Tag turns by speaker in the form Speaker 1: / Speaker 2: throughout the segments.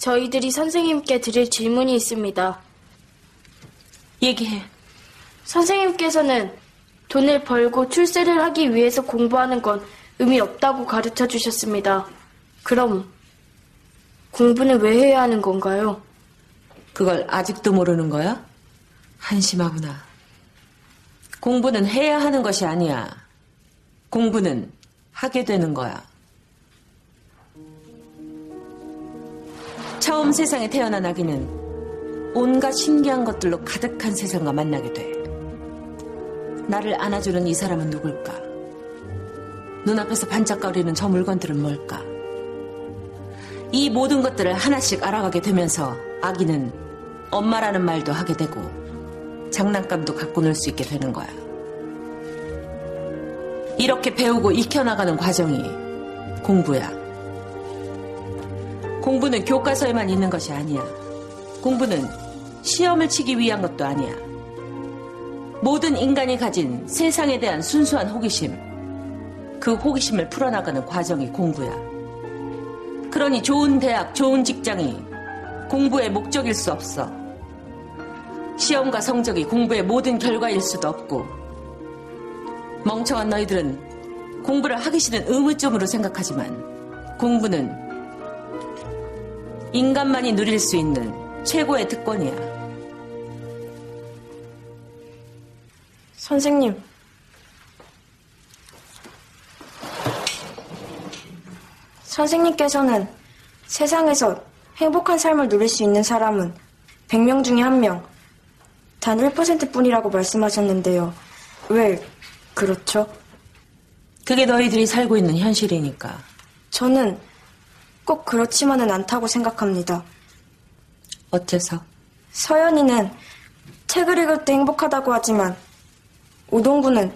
Speaker 1: 저희들이 선생님께 드릴 질문이 있습니다.
Speaker 2: 얘기해.
Speaker 1: 선생님께서는 돈을 벌고 출세를 하기 위해서 공부하는 건 의미 없다고 가르쳐 주셨습니다. 그럼 공부는 왜 해야 하는 건가요?
Speaker 2: 그걸 아직도 모르는 거야? 한심하구나. 공부는 해야 하는 것이 아니야. 공부는 하게 되는 거야. 처음 세상에 태어난 아기는 온갖 신기한 것들로 가득한 세상과 만나게 돼. 나를 안아주는 이 사람은 누굴까? 눈앞에서 반짝거리는 저 물건들은 뭘까? 이 모든 것들을 하나씩 알아가게 되면서 아기는 엄마라는 말도 하게 되고 장난감도 갖고 놀 수 있게 되는 거야. 이렇게 배우고 익혀나가는 과정이 공부야. 공부는 교과서에만 있는 것이 아니야. 공부는 시험을 치기 위한 것도 아니야. 모든 인간이 가진 세상에 대한 순수한 호기심, 그 호기심을 풀어나가는 과정이 공부야. 그러니 좋은 대학, 좋은 직장이 공부의 목적일 수 없어. 시험과 성적이 공부의 모든 결과일 수도 없고, 멍청한 너희들은 공부를 하기 싫은 의무점으로 생각하지만, 공부는 인간만이 누릴 수 있는 최고의 특권이야.
Speaker 1: 선생님, 선생님께서는 세상에서 행복한 삶을 누릴 수 있는 사람은 100명 중에 한 명, 단 1% 뿐이라고 말씀하셨는데요. 왜 그렇죠?
Speaker 2: 그게 너희들이 살고 있는 현실이니까.
Speaker 1: 저는 꼭 그렇지만은 않다고 생각합니다.
Speaker 2: 어째서?
Speaker 1: 서연이는 책을 읽을 때 행복하다고 하지만 우동구는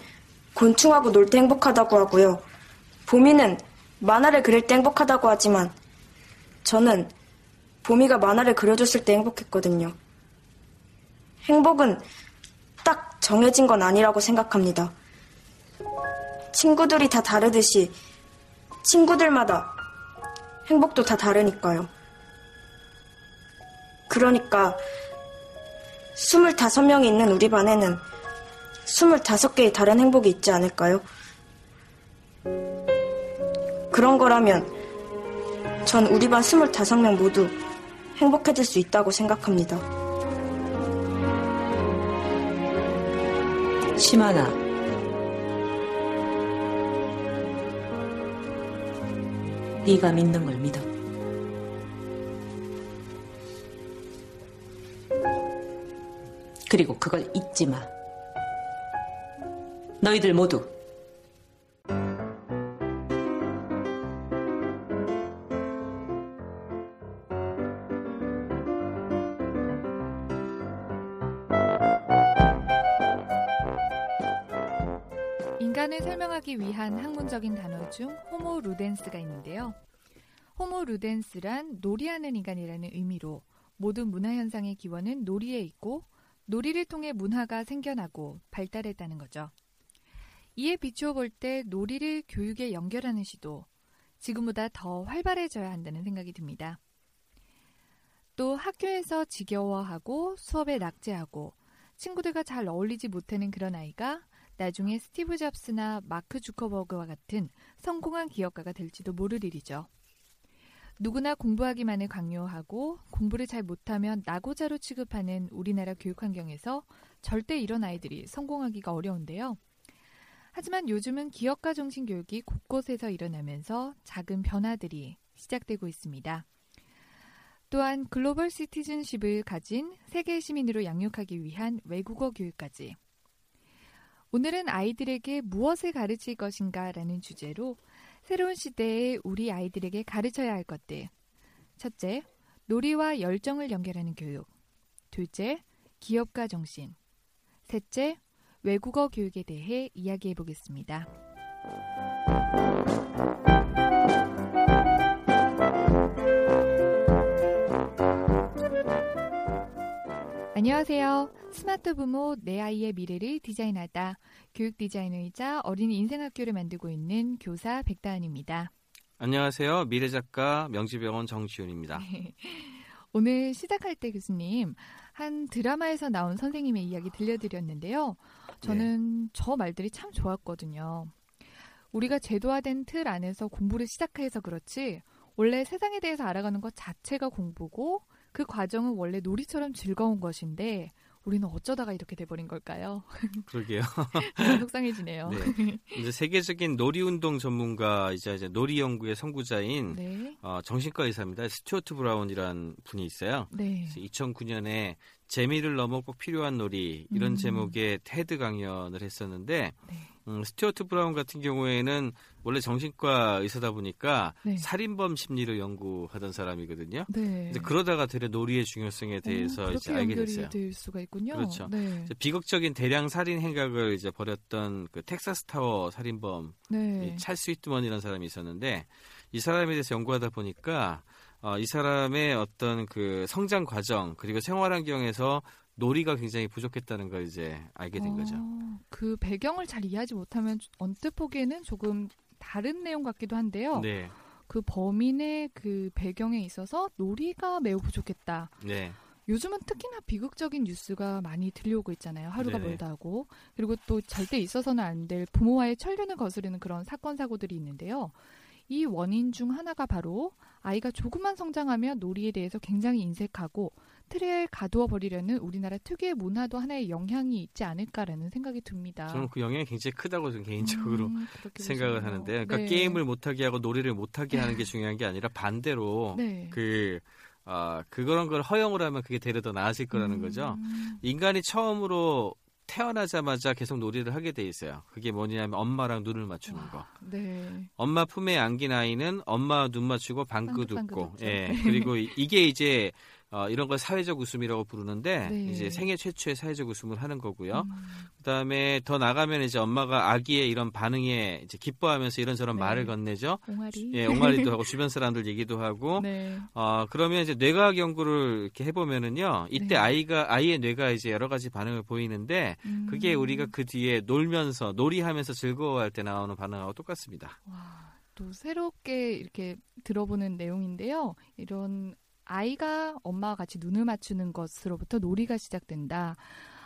Speaker 1: 곤충하고 놀 때 행복하다고 하고요. 보미는 만화를 그릴 때 행복하다고 하지만 저는 보미가 만화를 그려줬을 때 행복했거든요. 행복은 딱 정해진 건 아니라고 생각합니다. 친구들이 다 다르듯이 친구들마다 행복도 다 다르니까요. 그러니까 25명이 있는 우리 반에는 25개의 다른 행복이 있지 않을까요? 그런 거라면 전 우리 반 25명 모두 행복해질 수 있다고 생각합니다.
Speaker 2: 심하나. 네가 믿는 걸 믿어. 그리고 그걸 잊지 마. 너희들 모두
Speaker 3: 위한 학문적인 단어 중 호모 루덴스가 있는데요. 호모 루덴스란 놀이하는 인간이라는 의미로 모든 문화 현상의 기원은 놀이에 있고 놀이를 통해 문화가 생겨나고 발달했다는 거죠. 이에 비추어 볼 때 놀이를 교육에 연결하는 시도 지금보다 더 활발해져야 한다는 생각이 듭니다. 또 학교에서 지겨워하고 수업에 낙제하고 친구들과 잘 어울리지 못하는 그런 아이가 나중에 스티브 잡스나 마크 주커버그와 같은 성공한 기업가가 될지도 모를 일이죠. 누구나 공부하기만을 강요하고 공부를 잘 못하면 나고자로 취급하는 우리나라 교육 환경에서 절대 이런 아이들이 성공하기가 어려운데요. 하지만 요즘은 기업가 정신 교육이 곳곳에서 일어나면서 작은 변화들이 시작되고 있습니다. 또한 글로벌 시티즌십을 가진 세계 시민으로 양육하기 위한 외국어 교육까지. 오늘은 아이들에게 무엇을 가르칠 것인가 라는 주제로 새로운 시대에 우리 아이들에게 가르쳐야 할 것들. 첫째, 놀이와 열정을 연결하는 교육. 둘째, 기업가 정신. 셋째, 외국어 교육에 대해 이야기해 보겠습니다. 안녕하세요. 스마트 부모 내 아이의 미래를 디자인하다. 교육 디자이너이자 어린이 인생학교를 만들고 있는 교사 백다은입니다.
Speaker 4: 안녕하세요. 미래 작가 명지병원 정지훈입니다.
Speaker 3: 오늘 시작할 때 교수님 한 드라마에서 나온 선생님의 이야기 들려드렸는데요. 저는 네. 저 말들이 참 좋았거든요. 우리가 제도화된 틀 안에서 공부를 시작해서 그렇지 원래 세상에 대해서 알아가는 것 자체가 공부고 그 과정은 원래 놀이처럼 즐거운 것인데 우리는 어쩌다가 이렇게 돼버린 걸까요?
Speaker 4: 그러게요.
Speaker 3: 속상해지네요.
Speaker 4: 네. 이제 세계적인 놀이운동 전문가 이제, 이제 놀이 연구의 선구자인 네. 어, 정신과 의사입니다. 스튜어트 브라운이라는 분이 있어요. 네. 2009년에 재미를 넘어 꼭 필요한 놀이 이런 음. 제목의 테드 강연을 했었는데 네. 음, 스튜어트 브라운 같은 경우에는 원래 정신과 의사다 보니까 네. 살인범 심리를 연구하던 사람이거든요. 네. 그러다가 되려 놀이의 중요성에 대해서
Speaker 3: 오,
Speaker 4: 이제 알게 됐어요.
Speaker 3: 될 수가 있군요.
Speaker 4: 그렇죠. 네. 비극적인 대량 살인 행각을 이제 벌였던 그 텍사스 타워 살인범 네. 찰스 위트먼이라는 사람이 있었는데 이 사람에 대해서 연구하다 보니까 어, 이 사람의 어떤 그 성장 과정 그리고 생활 환경에서 놀이가 굉장히 부족했다는 걸 이제 알게 된 어, 거죠.
Speaker 3: 그 배경을 잘 이해하지 못하면 언뜻 보기에는 조금 다른 내용 같기도 한데요. 네. 그 범인의 그 배경에 있어서 놀이가 매우 부족했다. 네. 요즘은 특히나 비극적인 뉴스가 많이 들려오고 있잖아요. 하루가 네. 멀다 하고. 그리고 또 절대 있어서는 안 될 부모와의 천륜을 거스르는 그런 사건, 사고들이 있는데요. 이 원인 중 하나가 바로 아이가 조금만 성장하면 놀이에 대해서 굉장히 인색하고 틀에 가두어 버리려는 우리나라 특유의 문화도 하나의 영향이 있지 않을까라는 생각이 듭니다.
Speaker 4: 저는 그 영향이 굉장히 크다고 저는 개인적으로 음, 생각을 보시네요. 하는데, 그러니까 네. 게임을 못하게 하고 놀이를 못하게 하는 게 중요한 게 아니라 반대로 네. 그 아, 그런 걸 허용을 하면 그게 되려 더 나아질 거라는 음. 거죠. 인간이 처음으로 태어나자마자 계속 놀이를 하게 돼 있어요. 그게 뭐냐면 엄마랑 눈을 맞추는 와, 거. 네. 엄마 품에 안긴 아이는 엄마 눈 맞추고 방긋 웃고. 예. 그리고 이게 이제 어, 이런 걸 사회적 웃음이라고 부르는데 네. 이제 생애 최초의 사회적 웃음을 하는 거고요. 음. 그다음에 더 나가면 이제 엄마가 아기의 이런 반응에 이제 기뻐하면서 이런저런 네. 말을 건네죠.
Speaker 3: 옹알이.
Speaker 4: 예, 옹알이도 하고 주변 사람들 얘기도 하고. 네. 어, 그러면 이제 뇌과학 연구를 이렇게 해 보면은요. 이때 네. 아이가 아이의 뇌가 이제 여러 가지 반응을 보이는데 음. 그게 우리가 그 뒤에 놀면서 놀이하면서 즐거워할 때 나오는 반응하고 똑같습니다.
Speaker 3: 와. 또 새롭게 이렇게 들어보는 내용인데요. 이런 아이가 엄마와 같이 눈을 맞추는 것으로부터 놀이가 시작된다.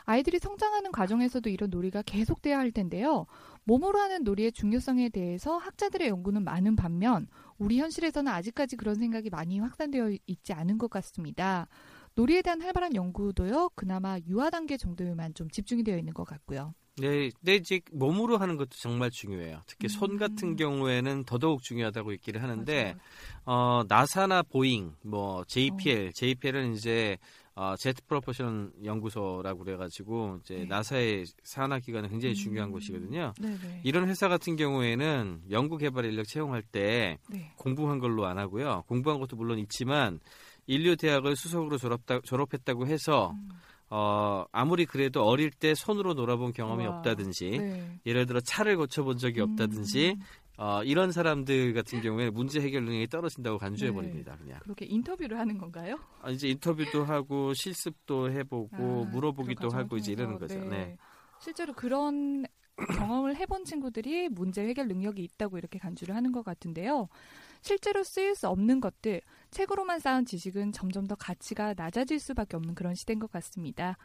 Speaker 3: 아이들이 성장하는 과정에서도 이런 놀이가 계속돼야 할 텐데요. 몸으로 하는 놀이의 중요성에 대해서 학자들의 연구는 많은 반면 우리 현실에서는 아직까지 그런 생각이 많이 확산되어 있지 않은 것 같습니다. 놀이에 대한 활발한 연구도요. 그나마 유아 단계 정도에만 좀 집중이 되어 있는 것 같고요.
Speaker 4: 네, 근데 이제 몸으로 하는 것도 정말 중요해요. 특히 음. 손 같은 경우에는 더더욱 중요하다고 얘기를 하는데 어, 나사나 보잉, 뭐 JPL, 어. JPL은 이제 어, Jet Propulsion 연구소라고 그래가지고 이제 네. 나사의 산하 기관은 굉장히 중요한 음. 곳이거든요. 네네. 이런 회사 같은 경우에는 연구 개발 인력 채용할 때 네. 공부한 걸로 안 하고요. 공부한 것도 물론 있지만 일류 대학을 수석으로 졸업다, 졸업했다고 해서 음. 어, 아무리 그래도 어릴 때 손으로 놀아본 경험이 와, 없다든지, 네. 예를 들어 차를 고쳐본 적이 음. 없다든지, 어, 이런 사람들 같은 경우에 문제 해결 능력이 떨어진다고 간주해 버립니다. 네. 그냥.
Speaker 3: 그렇게 인터뷰를 하는 건가요?
Speaker 4: 아, 이제 인터뷰도 하고 실습도 해보고 아, 물어보기도 하고 이제 이러는 거죠. 네. 네.
Speaker 3: 실제로 그런 경험을 해본 친구들이 문제 해결 능력이 있다고 이렇게 간주를 하는 것 같은데요. 실제로 쓰일 수 없는 것들, 책으로만 쌓은 지식은 점점 더 가치가 낮아질 수밖에 없는 그런 시대인 것 같습니다.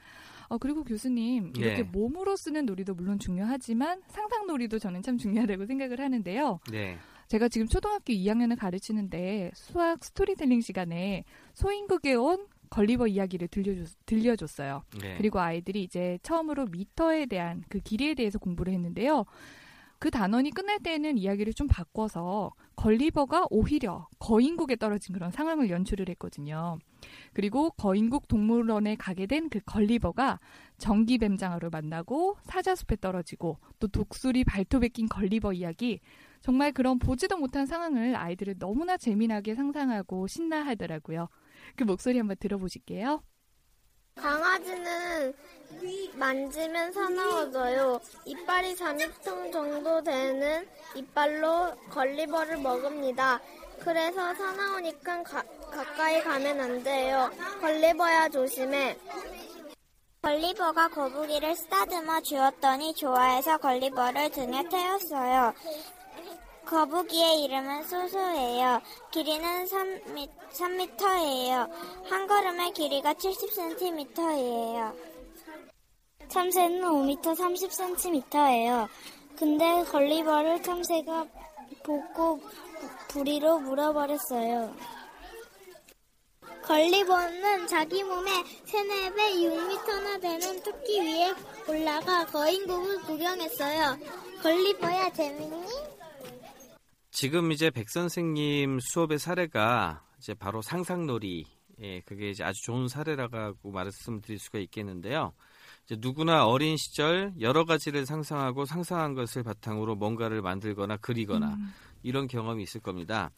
Speaker 3: 어, 그리고 교수님, 이렇게 네. 몸으로 쓰는 놀이도 물론 중요하지만 상상 놀이도 저는 참 중요하다고 생각을 하는데요. 네. 제가 지금 초등학교 2학년을 가르치는데 수학 스토리텔링 시간에 소인국에 온 걸리버 이야기를 들려줬, 들려줬어요.
Speaker 4: 네.
Speaker 3: 그리고 아이들이 이제 처음으로 미터에 대한 그 길이에 대해서 공부를 했는데요. 그 단원이 끝날 때는 이야기를 좀 바꿔서 걸리버가 오히려 거인국에 떨어진 그런 상황을 연출을 했거든요. 그리고 거인국 동물원에 가게 된 그 걸리버가 전기뱀장어를 만나고 사자숲에 떨어지고 또 독수리 발톱에 낀 걸리버 이야기 정말 그런 보지도 못한 상황을 아이들을 너무나 재미나게 상상하고 신나하더라고요. 그 목소리 한번 들어보실게요.
Speaker 5: 강아지는 만지면 사나워져요. 이빨이 4미터 정도 되는 이빨로 걸리버를 먹습니다. 그래서 사나우니까 가, 가까이 가면 안 돼요. 걸리버야 조심해.
Speaker 6: 걸리버가 거북이를 쓰다듬어 주었더니 좋아해서 걸리버를 등에 태웠어요. 거북이의 이름은 소소예요. 길이는 3미, 3m예요. 한 걸음의 길이가 70cm예요. 참새는 5m 30cm예요. 근데 걸리버를 참새가 보고 부리로 물어버렸어요. 걸리버는 자기 몸의 3, 4배 6m나 되는 토끼 위에 올라가 거인국을 구경했어요. 걸리버야 재밌니?
Speaker 4: 지금 이제 백 선생님 수업의 사례가 이제 바로 상상놀이. 예, 그게 이제 아주 좋은 사례라고 말씀드릴 수가 있겠는데요. 이제 누구나 어린 시절 여러 가지를 상상하고 상상한 것을 바탕으로 뭔가를 만들거나 그리거나
Speaker 3: 음.
Speaker 4: 이런 경험이 있을 겁니다.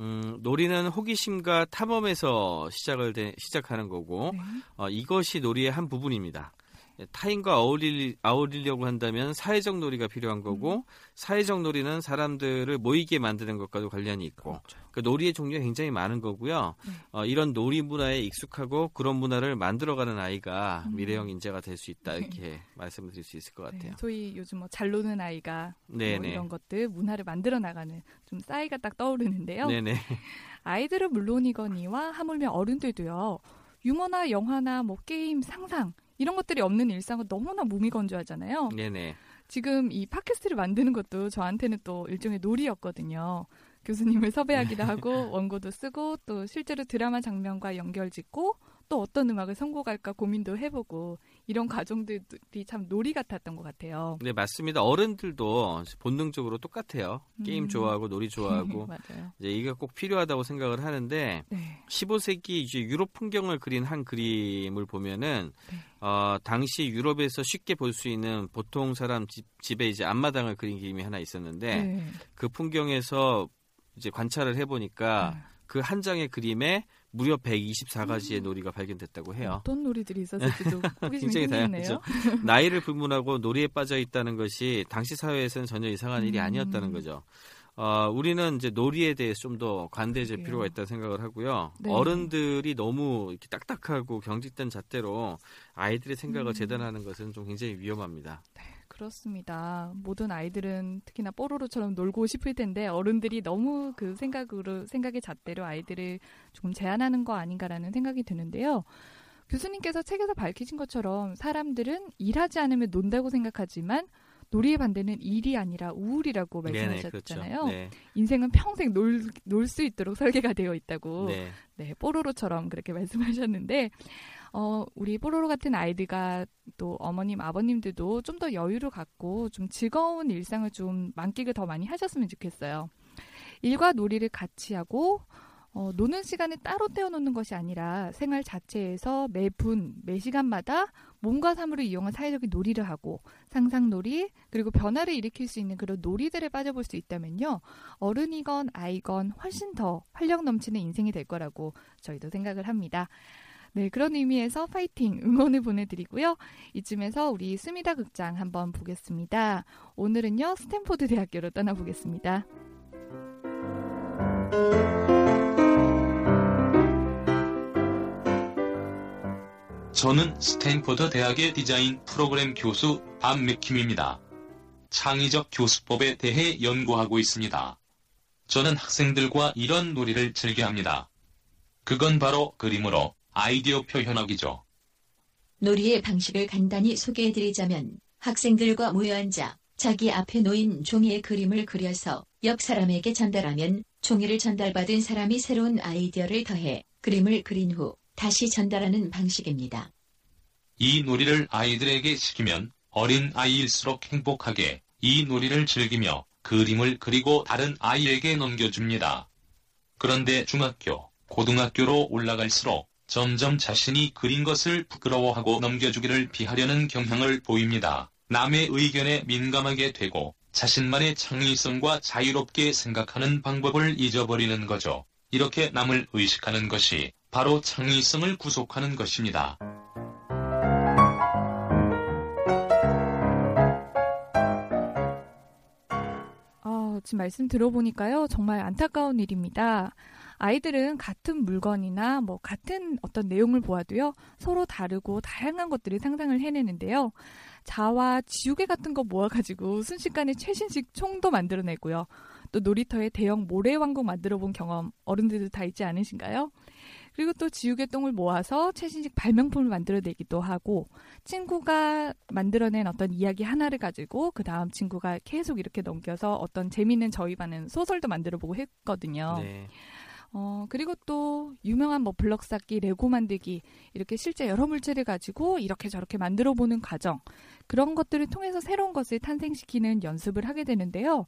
Speaker 4: 음, 놀이는 호기심과 탐험에서 시작을 되, 시작하는 거고
Speaker 3: 네.
Speaker 4: 어, 이것이 놀이의 한 부분입니다. 예, 타인과 어울리, 어울리려고 한다면 사회적 놀이가 필요한 거고
Speaker 3: 음.
Speaker 4: 사회적 놀이는 사람들을 모이게 만드는 것과도 관련이 있고 그 놀이의 종류가 굉장히 많은 거고요.
Speaker 3: 네.
Speaker 4: 어, 이런 놀이 문화에 익숙하고 그런 문화를 만들어가는 아이가
Speaker 3: 음.
Speaker 4: 미래형 인재가 될 수 있다
Speaker 3: 네.
Speaker 4: 이렇게 말씀을 드릴 수 있을 것 같아요.
Speaker 3: 네, 소위 요즘 뭐 잘 노는 아이가 뭐. 이런 것들 문화를 만들어 나가는 좀 싸이가 딱 떠오르는데요.
Speaker 4: 네네.
Speaker 3: 아이들은 물론이거니와 하물며 어른들도요. 유머나 영화나 뭐 게임, 상상 이런 것들이 없는 일상은 너무나 몸이 건조하잖아요.
Speaker 4: 네네.
Speaker 3: 지금 이 팟캐스트를 만드는 것도 저한테는 또 일종의 놀이였거든요. 교수님을 섭외하기도 하고 원고도 쓰고 또 실제로 드라마 장면과 연결 짓고 또 어떤 음악을 선곡할까 고민도 해보고 이런 과정들이 참 놀이 같았던 것 같아요.
Speaker 4: 네, 맞습니다. 어른들도 본능적으로 똑같아요. 게임
Speaker 3: 음.
Speaker 4: 좋아하고 놀이 좋아하고
Speaker 3: 맞아요.
Speaker 4: 이제 이게 꼭 필요하다고 생각을 하는데
Speaker 3: 네.
Speaker 4: 15세기 이제 유럽 풍경을 그린 한 그림을 보면은
Speaker 3: 네.
Speaker 4: 어, 당시 유럽에서 쉽게 볼 수 있는 보통 사람 집, 집에 이제 앞마당을 그린 그림이 하나 있었는데
Speaker 3: 네.
Speaker 4: 그 풍경에서 이제 관찰을 해 보니까 그 한 장의 그림에 무려 124가지의 놀이가 발견됐다고 해요.
Speaker 3: 어떤 놀이들이 있었을지도
Speaker 4: 굉장히. 다양하죠. 나이를 불문하고 놀이에 빠져 있다는 것이 당시 사회에서는 전혀 이상한 일이
Speaker 3: 음.
Speaker 4: 아니었다는 거죠. 어, 우리는 이제 놀이에 대해서 좀 더 관대해질. 필요가 있다고 생각을 하고요.
Speaker 3: 네.
Speaker 4: 어른들이 너무 이렇게 딱딱하고 경직된 잣대로 아이들의 생각을
Speaker 3: 음.
Speaker 4: 재단하는 것은 좀 굉장히 위험합니다.
Speaker 3: 그렇습니다. 모든 아이들은 특히나 뽀로로처럼 놀고 싶을 텐데 어른들이 너무 그 생각으로 생각의 잣대로 아이들을 조금 제한하는 거 아닌가라는 생각이 드는데요. 교수님께서 책에서 밝히신 것처럼 사람들은 일하지 않으면 논다고 생각하지만 놀이의 반대는 일이 아니라 우울이라고 말씀하셨잖아요.
Speaker 4: 네.
Speaker 3: 인생은 평생 놀 놀 수 있도록 설계가 되어 있다고.
Speaker 4: 네.
Speaker 3: 네, 뽀로로처럼 그렇게 말씀하셨는데, 어, 우리 뽀로로 같은 아이들과 또 어머님, 아버님들도 좀 더 여유를 갖고 좀 즐거운 일상을 좀 만끽을 더 많이 하셨으면 좋겠어요. 일과 놀이를 같이 하고, 어, 노는 시간을 따로 떼어놓는 것이 아니라 생활 자체에서 매 분, 매 시간마다 몸과 삶으로 이용한 사회적인 놀이를 하고 상상놀이 그리고 변화를 일으킬 수 있는 그런 놀이들에 빠져볼 수 있다면요 어른이건 아이건 훨씬 더 활력 넘치는 인생이 될 거라고 저희도 생각을 합니다. 네 그런 의미에서 파이팅 응원을 보내드리고요 이쯤에서 우리 스미다 극장 한번 보겠습니다. 오늘은요 스탠포드 대학교로 떠나보겠습니다.
Speaker 7: 저는 스탠포드 대학의 디자인 프로그램 교수 밥 맥킴입니다. 창의적 교수법에 대해 연구하고 있습니다. 저는 학생들과 이런 놀이를 즐겨합니다. 그건 바로 그림으로 아이디어 표현하기죠.
Speaker 8: 놀이의 방식을 간단히 소개해드리자면 학생들과 모여 앉아 자기 앞에 놓인 종이에 그림을 그려서 옆 사람에게 전달하면 종이를 전달받은 사람이 새로운 아이디어를 더해 그림을 그린 후 다시 전달하는 방식입니다.
Speaker 7: 이 놀이를 아이들에게 시키면 어린 아이일수록 행복하게 이 놀이를 즐기며 그림을 그리고 다른 아이에게 넘겨줍니다. 그런데 중학교, 고등학교로 올라갈수록 점점 자신이 그린 것을 부끄러워하고 넘겨주기를 비하려는 경향을 보입니다. 남의 의견에 민감하게 되고 자신만의 창의성과 자유롭게 생각하는 방법을 잊어버리는 거죠. 이렇게 남을 의식하는 것이 바로 창의성을 구속하는 것입니다.
Speaker 3: 어, 지금 말씀 들어보니까요, 정말 안타까운 일입니다. 아이들은 같은 물건이나 뭐 같은 어떤 내용을 보아도요, 서로 다르고 다양한 것들을 상상을 해내는데요. 자와 지우개 같은 거 모아가지고 순식간에 최신식 총도 만들어내고요. 또 놀이터에 대형 모래왕국 만들어 본 경험 어른들도 다 있지 않으신가요? 그리고 또 지우개 똥을 모아서 최신식 발명품을 만들어내기도 하고 친구가 만들어낸 어떤 이야기 하나를 가지고 그 다음 친구가 계속 이렇게 넘겨서 어떤 재미있는 저희 반은 소설도 만들어보고 했거든요.
Speaker 4: 네.
Speaker 3: 어, 그리고 또 유명한 뭐 블럭 쌓기, 레고 만들기 이렇게 실제 여러 물체를 가지고 이렇게 저렇게 만들어 보는 과정 그런 것들을 통해서 새로운 것을 탄생시키는 연습을 하게 되는데요.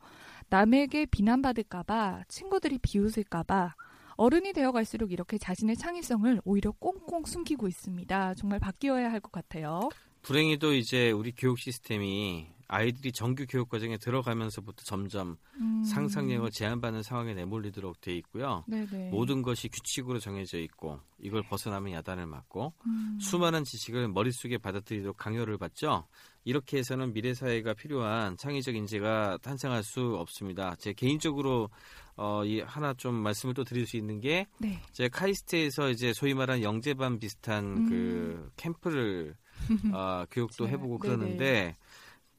Speaker 3: 남에게 비난받을까봐 친구들이 비웃을까봐 어른이 되어갈수록 이렇게 자신의 창의성을 오히려 꽁꽁 숨기고 있습니다. 정말 바뀌어야 할 것 같아요.
Speaker 4: 불행히도 이제 우리 교육 시스템이 아이들이 정규 교육 과정에 들어가면서부터 점점
Speaker 3: 음.
Speaker 4: 상상력을 제한받는 상황에 내몰리도록 돼 있고요.
Speaker 3: 네네.
Speaker 4: 모든 것이 규칙으로 정해져 있고 이걸 벗어나면 야단을 맞고
Speaker 3: 음.
Speaker 4: 수많은 지식을 머릿속에 받아들이도록 강요를 받죠. 이렇게 해서는 미래 사회가 필요한 창의적 인재가 탄생할 수 없습니다. 제 개인적으로 어, 이 하나 좀 말씀을 또 드릴 수 있는 게
Speaker 3: 네.
Speaker 4: 제 카이스트에서 이제 소위 말하는 영재반 비슷한
Speaker 3: 음.
Speaker 4: 그 캠프를 어, 교육도
Speaker 3: 네,
Speaker 4: 해보고. 그러는데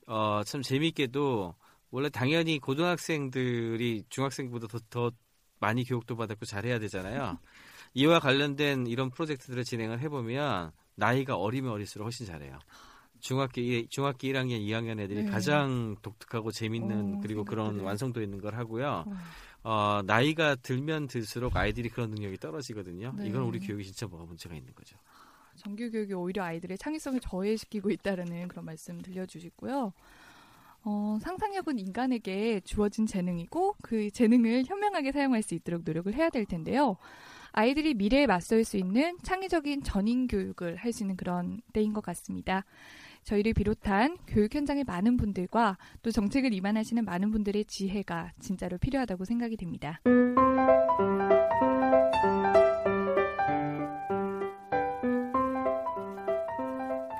Speaker 4: 어, 참 재미있게도 원래 당연히 고등학생들이 중학생보다 더, 더 많이 교육도 받았고 잘해야 되잖아요. 이와 관련된 이런 프로젝트들을 진행을 해보면 나이가 어리면 어릴수록 훨씬 잘해요. 중학교 일- 중학교 1학년, 2학년 애들이
Speaker 3: 네.
Speaker 4: 가장 독특하고 재밌는
Speaker 3: 어,
Speaker 4: 그리고 그런. 완성도 있는 걸 하고요.
Speaker 3: 어.
Speaker 4: 어, 나이가 들면 들수록 아이들이 그런 능력이 떨어지거든요.
Speaker 3: 네.
Speaker 4: 이건 우리 교육이 진짜 뭐가 문제가 있는 거죠.
Speaker 3: 정규 교육이 오히려 아이들의 창의성을 저해시키고 있다는 그런 말씀 들려주시고요. 어, 상상력은 인간에게 주어진 재능이고 그 재능을 현명하게 사용할 수 있도록 노력을 해야 될 텐데요. 아이들이 미래에 맞설 수 있는 창의적인 전인 교육을 할 수 있는 그런 때인 것 같습니다. 저희를 비롯한 교육 현장의 많은 분들과 또 정책을 이만하시는 많은 분들의 지혜가 진짜로 필요하다고 생각이 됩니다.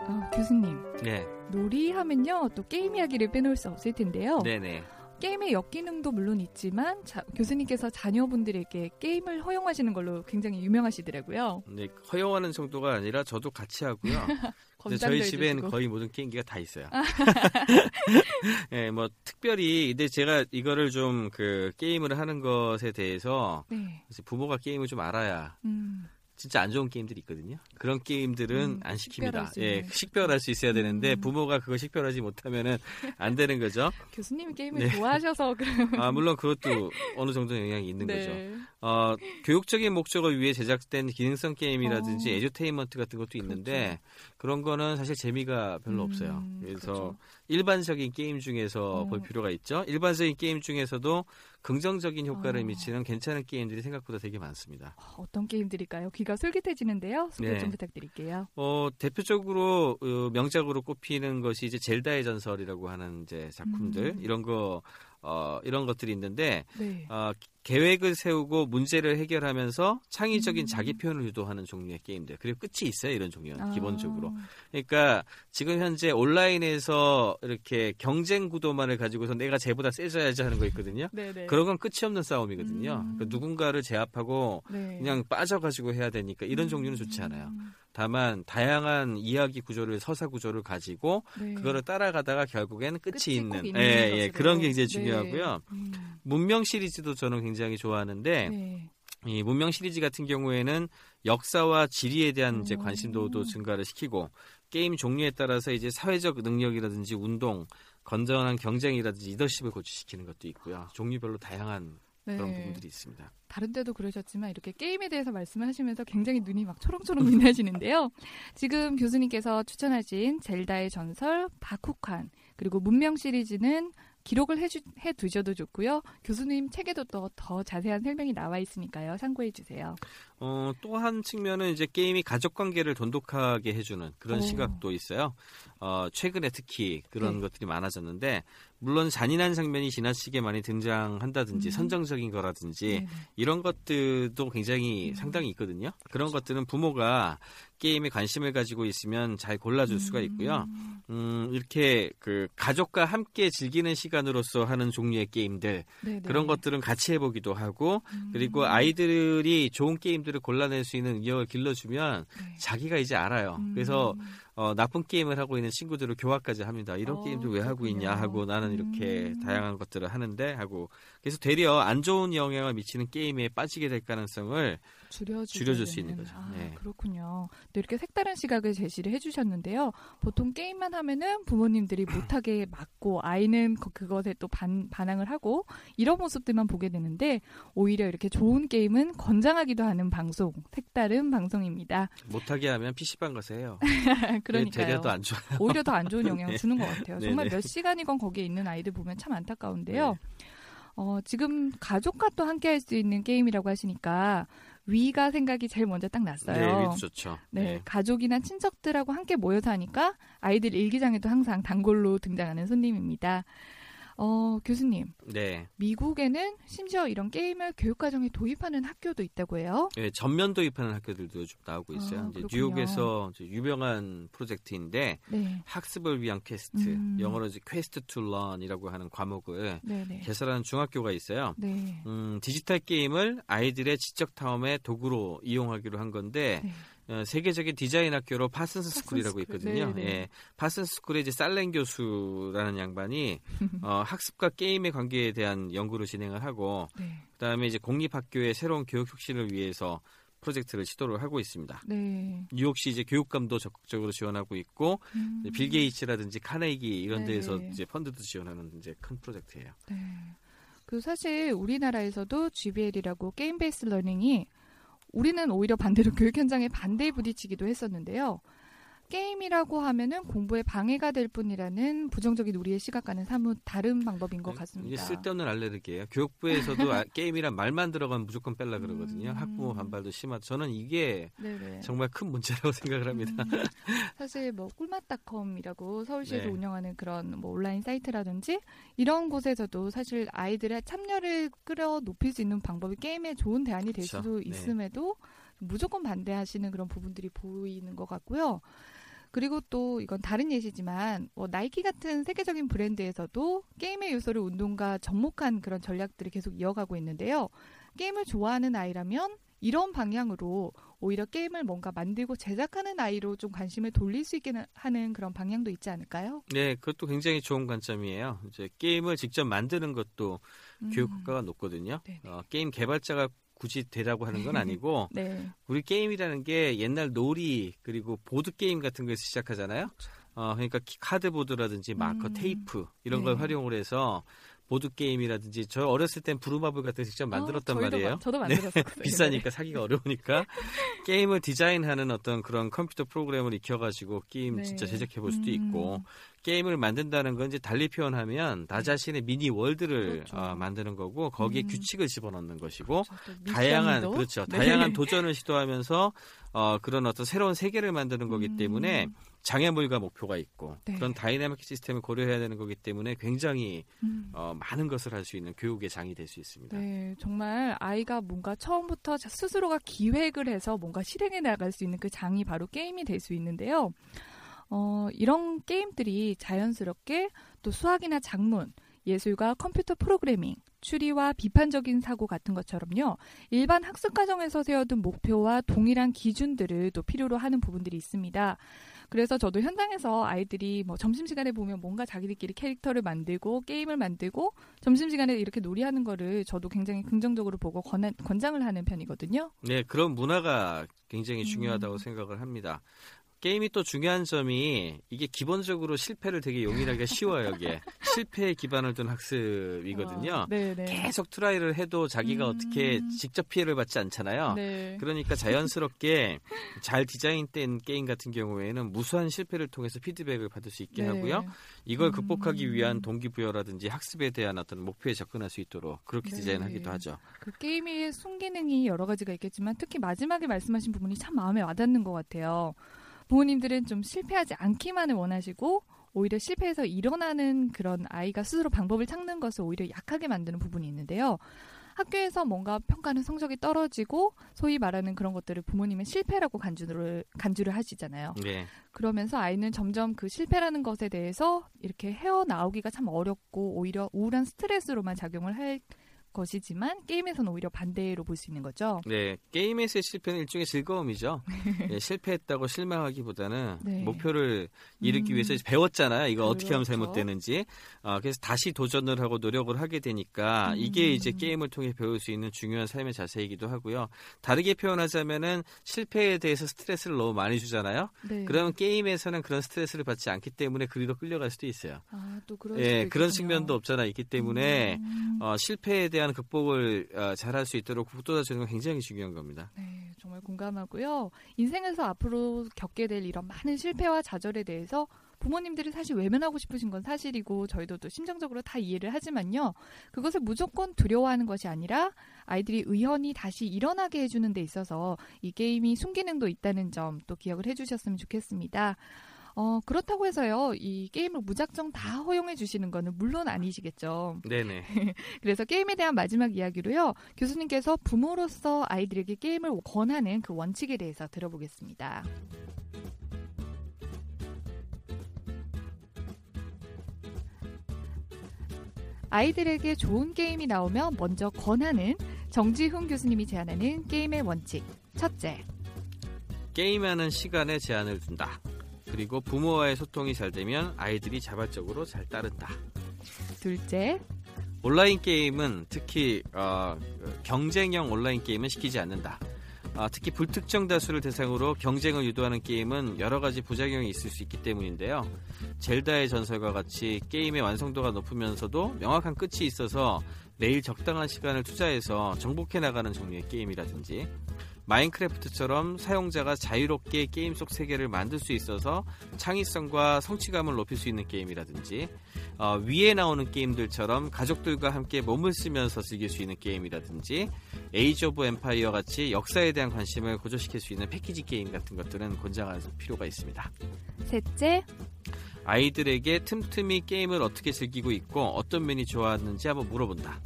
Speaker 3: 아, 교수님,
Speaker 4: 네,
Speaker 3: 놀이하면요 또 게임 이야기를 빼놓을 수 없을 텐데요.
Speaker 4: 네, 네.
Speaker 3: 게임의 역기능도 물론 있지만 자- 교수님께서 자녀분들에게 게임을 허용하시는 걸로 굉장히 유명하시더라고요.
Speaker 4: 네, 허용하는 정도가 아니라 저도 같이 하고요. 저희 집엔. 거의 모든 게임기가 다 있어요. 예, 뭐 특별히 근데 제가 이거를 좀 그 게임을 하는 것에 대해서
Speaker 3: 네.
Speaker 4: 부모가 게임을 좀 알아야
Speaker 3: 음,
Speaker 4: 진짜 안 좋은 게임들이 있거든요. 그런 게임들은
Speaker 3: 음,
Speaker 4: 안
Speaker 3: 식별할
Speaker 4: 시킵니다.
Speaker 3: 수
Speaker 4: 예,
Speaker 3: 있는.
Speaker 4: 식별할 수 있어야 되는데
Speaker 3: 음.
Speaker 4: 부모가 그거 식별하지 못하면은 안 되는 거죠.
Speaker 3: 교수님이 게임을
Speaker 4: 네.
Speaker 3: 좋아하셔서 그러면
Speaker 4: 아, 물론 그것도 어느 정도 영향이 있는 거죠.
Speaker 3: 네.
Speaker 4: 어, 교육적인 목적을 위해 제작된 기능성 게임이라든지
Speaker 3: 어.
Speaker 4: 에듀테인먼트 같은 것도 있는데 그런 거는 사실 재미가 별로
Speaker 3: 음,
Speaker 4: 없어요. 그래서
Speaker 3: 그렇죠.
Speaker 4: 일반적인 게임 중에서
Speaker 3: 어.
Speaker 4: 볼 필요가 있죠. 일반적인 게임 중에서도 긍정적인 효과를
Speaker 3: 어.
Speaker 4: 미치는 괜찮은 게임들이 생각보다 되게 많습니다.
Speaker 3: 어떤 게임들일까요? 귀가 솔깃해지는데요. 소개
Speaker 4: 네.
Speaker 3: 좀 부탁드릴게요.
Speaker 4: 어, 대표적으로 어, 명작으로 꼽히는 것이 이제 젤다의 전설이라고 하는 이제 작품들
Speaker 3: 음.
Speaker 4: 이런 거 어, 이런 것들이 있는데
Speaker 3: 네.
Speaker 4: 어, 계획을 세우고 문제를 해결하면서 창의적인
Speaker 3: 음.
Speaker 4: 자기 표현을 유도하는 종류의 게임들. 그리고 끝이 있어요, 이런 종류는
Speaker 3: 아,
Speaker 4: 기본적으로. 그러니까 지금 현재 온라인에서 이렇게 경쟁 구도만을 가지고서 내가 쟤보다 세져야지 하는 거 있거든요. 그런 건 끝이 없는 싸움이거든요.
Speaker 3: 음.
Speaker 4: 그 누군가를 제압하고
Speaker 3: 네.
Speaker 4: 그냥 빠져가지고 해야 되니까 이런 종류는 좋지 않아요. 다만 다양한 이야기 구조를 서사 구조를 가지고
Speaker 3: 네.
Speaker 4: 그거를 따라가다가 결국에는 끝이,
Speaker 3: 끝이 꼭
Speaker 4: 있는,
Speaker 3: 있는
Speaker 4: 예, 예. 그런 게 이제
Speaker 3: 네.
Speaker 4: 중요하고요.
Speaker 3: 음.
Speaker 4: 문명 시리즈도 저는 굉장히 좋아하는데
Speaker 3: 네.
Speaker 4: 이 문명 시리즈 같은 경우에는 역사와 지리에 대한 이제
Speaker 3: 오.
Speaker 4: 관심도도 증가를 시키고 게임 종류에 따라서 이제 사회적 능력이라든지 운동, 건전한 경쟁이라든지 리더십을 고취시키는 것도 있고요. 종류별로 다양한
Speaker 3: 네.
Speaker 4: 그런 부분들이 있습니다.
Speaker 3: 다른 데도 그러셨지만 이렇게 게임에 대해서 말씀을 하시면서 굉장히 눈이 막 초롱초롱 빛나시는데요. 지금 교수님께서 추천하신 젤다의 전설, 바쿠칸, 그리고 문명 시리즈는 기록을 해주, 해 두셔도 좋고요. 교수님 책에도 또 더 자세한 설명이 나와 있으니까요. 참고해 주세요.
Speaker 4: 어, 또 한 측면은 이제 게임이 가족 관계를 돈독하게 해주는 그런
Speaker 3: 오.
Speaker 4: 시각도 있어요. 어, 최근에 특히 그런
Speaker 3: 네.
Speaker 4: 것들이 많아졌는데, 물론 잔인한 장면이 지나치게 많이 등장한다든지,
Speaker 3: 음.
Speaker 4: 선정적인 거라든지,
Speaker 3: 네네.
Speaker 4: 이런 것들도 굉장히 상당히 있거든요. 그런 것들은 부모가 게임에 관심을 가지고 있으면 잘 골라줄 수가 있고요. 음, 이렇게 그 가족과 함께 즐기는 시간으로서 하는 종류의 게임들,
Speaker 3: 네네.
Speaker 4: 그런 것들은 같이 해보기도 하고, 그리고 아이들이 좋은 게임들을 골라낼 수 있는 의욕을 길러주면 자기가 이제 알아요. 그래서 어, 나쁜 게임을 하고 있는 친구들을 교화까지 합니다. 이런
Speaker 3: 어,
Speaker 4: 게임들 왜 하고 있냐 하고 나는 이렇게
Speaker 3: 음.
Speaker 4: 다양한 것들을 하는데 하고 그래서 되려 안 좋은 영향을 미치는 게임에 빠지게 될 가능성을 줄여줄 수. 있는 거죠.
Speaker 3: 아,
Speaker 4: 네.
Speaker 3: 그렇군요. 또 이렇게 색다른 시각을 제시를 해주셨는데요. 보통 게임만 하면은 부모님들이 못하게 막고 아이는 그- 그것에 또 반, 반항을 하고 이런 모습들만 보게 되는데 오히려 이렇게 좋은 게임은 건장하기도 하는 방송, 색다른 방송입니다.
Speaker 4: 못하게 하면 PC방 가서 해요.
Speaker 3: 그러니까요.
Speaker 4: 안.
Speaker 3: 오히려 더 안 좋은 영향을
Speaker 4: 네.
Speaker 3: 주는 것 같아요. 정말
Speaker 4: 네네.
Speaker 3: 몇 시간이건 거기에 있는 아이들 보면 참 안타까운데요.
Speaker 4: 네.
Speaker 3: 어, 지금 가족과 또 함께 할 수 있는 게임이라고 하시니까 Wii가 생각이 제일 먼저 딱 났어요.
Speaker 4: 네, Wii도 좋죠.
Speaker 3: 네,
Speaker 4: 네.
Speaker 3: 가족이나 친척들하고 함께 모여서 하니까 아이들 일기장에도 항상 단골로 등장하는 손님입니다. 어, 교수님,
Speaker 4: 네.
Speaker 3: 미국에는 심지어 이런 게임을 교육과정에 도입하는 학교도 있다고 해요.
Speaker 4: 예, 전면 도입하는 학교들도 좀 나오고 있어요.
Speaker 3: 아,
Speaker 4: 이제. 뉴욕에서 이제 유명한 프로젝트인데
Speaker 3: 네.
Speaker 4: 학습을 위한 퀘스트,
Speaker 3: 음.
Speaker 4: 영어로 이제 Quest to Learn이라고 하는 과목을
Speaker 3: 네네.
Speaker 4: 개설하는 중학교가 있어요.
Speaker 3: 네.
Speaker 4: 음, 디지털 게임을 아이들의 지적 탐험의 도구로 이용하기로 한 건데
Speaker 3: 네.
Speaker 4: 어, 세계적인 디자인 학교로 파슨스 스쿨이라고
Speaker 3: 스쿨.
Speaker 4: 있거든요.
Speaker 3: 네, 네.
Speaker 4: 예, 파슨스 스쿨의 이제 살렌 교수라는 양반이 어, 학습과 게임의 관계에 대한 연구를 진행을 하고
Speaker 3: 네.
Speaker 4: 그다음에 이제 공립 학교의 새로운 교육 혁신을 위해서 프로젝트를 시도를 하고 있습니다.
Speaker 3: 네.
Speaker 4: 뉴욕시 이제 교육감도 적극적으로 지원하고 있고
Speaker 3: 음.
Speaker 4: 빌 게이츠라든지 카네기 이런
Speaker 3: 네.
Speaker 4: 데에서 이제 펀드도 지원하는 이제 큰 프로젝트예요.
Speaker 3: 네. 그 사실 우리나라에서도 GBL이라고 game based learning이 우리는 오히려 반대로 교육 현장에 반대에 부딪히기도 했었는데요. 게임이라고 하면은 공부에 방해가 될 뿐이라는 부정적인 우리의 시각과는 사뭇 다른 방법인 것 같습니다.
Speaker 4: 이게 쓸데없는 알레르기예요. 교육부에서도 아, 게임이란 말만 들어가면 무조건 뺄라 그러거든요.
Speaker 3: 음.
Speaker 4: 학부모 반발도 심하죠. 저는 이게
Speaker 3: 네네.
Speaker 4: 정말 큰 문제라고 생각을 합니다.
Speaker 3: 음, 사실 뭐 꿀맛닷컴이라고 서울시에서
Speaker 4: 네.
Speaker 3: 운영하는 그런 뭐 온라인 사이트라든지 이런 곳에서도 사실 아이들의 참여를 끌어 높일 수 있는 방법이 게임에 좋은 대안이 될
Speaker 4: 그쵸.
Speaker 3: 수도
Speaker 4: 네.
Speaker 3: 있음에도 무조건 반대하시는 그런 부분들이 보이는 것 같고요. 그리고 또 이건 다른 예시지만 뭐 나이키 같은 세계적인 브랜드에서도 게임의 요소를 운동과 접목한 그런 전략들을 계속 이어가고 있는데요. 게임을 좋아하는 아이라면 이런 방향으로 오히려 게임을 뭔가 만들고 제작하는 아이로 좀 관심을 돌릴 수 있게 하는 그런 방향도 있지 않을까요?
Speaker 4: 네, 그것도 굉장히 좋은 관점이에요. 이제 게임을 직접 만드는 것도
Speaker 3: 음.
Speaker 4: 교육 효과가 높거든요. 어, 게임 개발자가 굳이 되라고 하는 건 아니고
Speaker 3: 네.
Speaker 4: 우리 게임이라는 게 옛날 놀이 그리고 보드 게임 같은 거에서 시작하잖아요. 어, 그러니까 키- cardboard라든지 마커,
Speaker 3: 음.
Speaker 4: 테이프 이런
Speaker 3: 네.
Speaker 4: 걸 활용을 해서 보드 게임이라든지 저 어렸을 땐 부루마블 같은 거 직접 만들었단
Speaker 3: 어,
Speaker 4: 말이에요.
Speaker 3: 마- 저도
Speaker 4: 네,
Speaker 3: 만들었었어요.
Speaker 4: 비싸니까 사기가 어려우니까 게임을 디자인하는 어떤 그런 컴퓨터 프로그램을 익혀가지고 게임
Speaker 3: 네.
Speaker 4: 진짜 제작해 볼 수도
Speaker 3: 음.
Speaker 4: 있고 게임을 만든다는 건 이제 달리 표현하면 나 자신의 mini world를
Speaker 3: 그렇죠.
Speaker 4: 어, 만드는 거고 거기에
Speaker 3: 음.
Speaker 4: 규칙을 집어넣는 것이고
Speaker 3: 또
Speaker 4: 다양한? 그렇죠
Speaker 3: 네.
Speaker 4: 다양한 도전을 시도하면서 어, 그런 어떤 새로운 세계를 만드는 거기
Speaker 3: 음.
Speaker 4: 때문에 장애물과 목표가 있고
Speaker 3: 네.
Speaker 4: 그런 dynamic system을 고려해야 되는 거기 때문에 굉장히
Speaker 3: 음.
Speaker 4: 어, 많은 것을 할 수 있는 교육의 장이 될 수 있습니다.
Speaker 3: 네, 정말 아이가 뭔가 처음부터 자- 스스로가 기획을 해서 뭔가 실행해 나갈 수 있는 그 장이 바로 게임이 될 수 있는데요. 어, 이런 게임들이 자연스럽게 또 수학이나 작문, 예술과 컴퓨터 프로그래밍, 추리와 비판적인 사고 같은 것처럼요. 일반 학습 과정에서 세워둔 목표와 동일한 기준들을 또 필요로 하는 부분들이 있습니다. 그래서 저도 현장에서 아이들이 뭐 점심시간에 보면 뭔가 자기들끼리 캐릭터를 만들고 게임을 만들고 점심시간에 이렇게 놀이하는 거를 저도 굉장히 긍정적으로 보고 권, 권장을 하는 편이거든요.
Speaker 4: 네, 그런 문화가 굉장히
Speaker 3: 음.
Speaker 4: 중요하다고 생각을 합니다. 게임이 또 중요한 점이 이게 기본적으로 실패를 되게 용인하기가 쉬워요. 이게 실패에 기반을 둔 학습이거든요.
Speaker 3: 아, 네네.
Speaker 4: 계속 try를 해도 자기가
Speaker 3: 음.
Speaker 4: 어떻게 직접 피해를 받지 않잖아요.
Speaker 3: 네.
Speaker 4: 그러니까 자연스럽게 잘 디자인된 게임 같은 경우에는 무수한 실패를 통해서 피드백을 받을 수 있게
Speaker 3: 네.
Speaker 4: 하고요. 이걸
Speaker 3: 음.
Speaker 4: 극복하기 위한 동기부여라든지 학습에 대한 어떤 목표에 접근할 수 있도록 그렇게
Speaker 3: 네.
Speaker 4: 디자인하기도 하죠.
Speaker 3: 그 게임의 순기능이 여러 가지가 있겠지만 특히 마지막에 말씀하신 부분이 참 마음에 와닿는 것 같아요. 부모님들은 좀 실패하지 않기만을 원하시고 오히려 실패해서 일어나는 그런 아이가 스스로 방법을 찾는 것을 오히려 약하게 만드는 부분이 있는데요. 학교에서 뭔가 평가는 성적이 떨어지고 소위 말하는 그런 것들을 부모님은 실패라고 간주를 간주를 하시잖아요.
Speaker 4: 네.
Speaker 3: 그러면서 아이는 점점 그 실패라는 것에 대해서 이렇게 헤어나오기가 참 어렵고 오히려 우울한 스트레스로만 작용을 할 것이지만 게임에서는 오히려 반대로 볼 수 있는 거죠.
Speaker 4: 네, 게임에서의 실패는 일종의 즐거움이죠. 예, 실패했다고 실망하기보다는
Speaker 3: 네.
Speaker 4: 목표를 이루기
Speaker 3: 음.
Speaker 4: 위해서 이제 배웠잖아요. 이거 어떻게 하면
Speaker 3: 그렇죠.
Speaker 4: 잘못되는지. 어, 그래서 다시 도전을 하고 노력을 하게 되니까 이게
Speaker 3: 음.
Speaker 4: 이제 게임을 통해 배울 수 있는 중요한 삶의 자세이기도 하고요. 다르게 표현하자면은 실패에 대해서 스트레스를 너무 많이 주잖아요.
Speaker 3: 네.
Speaker 4: 그러면 게임에서는 그런 스트레스를 받지 않기 때문에 그리로 끌려갈 수도 있어요.
Speaker 3: 아, 또 그런
Speaker 4: 예, 그런. 측면도 없잖아 있기 때문에
Speaker 3: 음.
Speaker 4: 어, 실패에 대한 극복을 어, 잘할 수 있도록 북돋아주는 건 굉장히 중요한 겁니다.
Speaker 3: 네, 정말 공감하고요. 인생에서 앞으로 겪게 될 이런 많은 실패와 좌절에 대해서 부모님들이 사실 외면하고 싶으신 건 사실이고 저희도 또 심정적으로 다 이해를 하지만요. 그것을 무조건 두려워하는 것이 아니라 아이들이 의연히 다시 일어나게 해주는 데 있어서 이 게임이 순기능도 있다는 점 또 기억을 해주셨으면 좋겠습니다. 어, 그렇다고 해서요, 이 게임을 무작정 다 허용해 주시는 거는 물론 아니시겠죠.
Speaker 4: 네네.
Speaker 3: 그래서 게임에 대한 마지막 이야기로요. 교수님께서 부모로서 아이들에게 게임을 권하는 그 원칙에 대해서 들어보겠습니다. 아이들에게 좋은 게임이 나오면 먼저 권하는 정지훈 교수님이 제안하는 게임의 원칙. 첫째,
Speaker 4: 게임하는 시간에 제한을 둔다. 그리고 부모와의 소통이 잘 되면 아이들이 자발적으로 잘 따른다.
Speaker 3: 둘째,
Speaker 4: 온라인 게임은 특히 어, 경쟁형 온라인 게임은 시키지 않는다. 아, 특히 불특정 다수를 대상으로 경쟁을 유도하는 게임은 여러 가지 부작용이 있을 수 있기 때문인데요. 젤다의 전설과 같이 게임의 완성도가 높으면서도 명확한 끝이 있어서 매일 적당한 시간을 투자해서 정복해 나가는 종류의 게임이라든지 마인크래프트처럼 사용자가 자유롭게 게임 속 세계를 만들 수 있어서 창의성과 성취감을 높일 수 있는 게임이라든지 어, Wii에 나오는 게임들처럼 가족들과 함께 몸을 쓰면서 즐길 수 있는 게임이라든지 Age of Empire 같이 역사에 대한 관심을 고조시킬 수 있는 패키지 게임 같은 것들은 권장할 필요가 있습니다.
Speaker 3: 셋째,
Speaker 4: 아이들에게 틈틈이 게임을 어떻게 즐기고 있고 어떤 면이 좋았는지 한번 물어본다.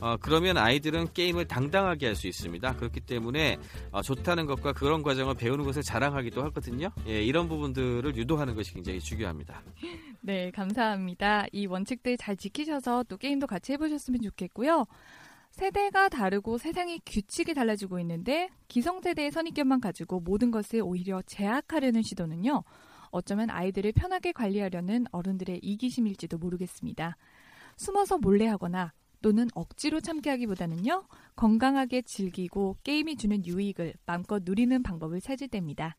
Speaker 4: 어, 그러면 아이들은 게임을 당당하게 할 수 있습니다. 그렇기 때문에 어, 좋다는 것과 그런 과정을 배우는 것을 자랑하기도 하거든요. 예, 이런 부분들을 유도하는 것이 굉장히 중요합니다.
Speaker 3: 네, 감사합니다. 이 원칙들 잘 지키셔서 또 게임도 같이 해보셨으면 좋겠고요. 세대가 다르고 세상의 규칙이 달라지고 있는데 기성세대의 선입견만 가지고 모든 것을 오히려 제약하려는 시도는요. 어쩌면 아이들을 편하게 관리하려는 어른들의 이기심일지도 모르겠습니다. 숨어서 몰래 하거나 또는 억지로 참게 하기보다는요. 건강하게 즐기고 게임이 주는 유익을 마음껏 누리는 방법을 찾을 때입니다.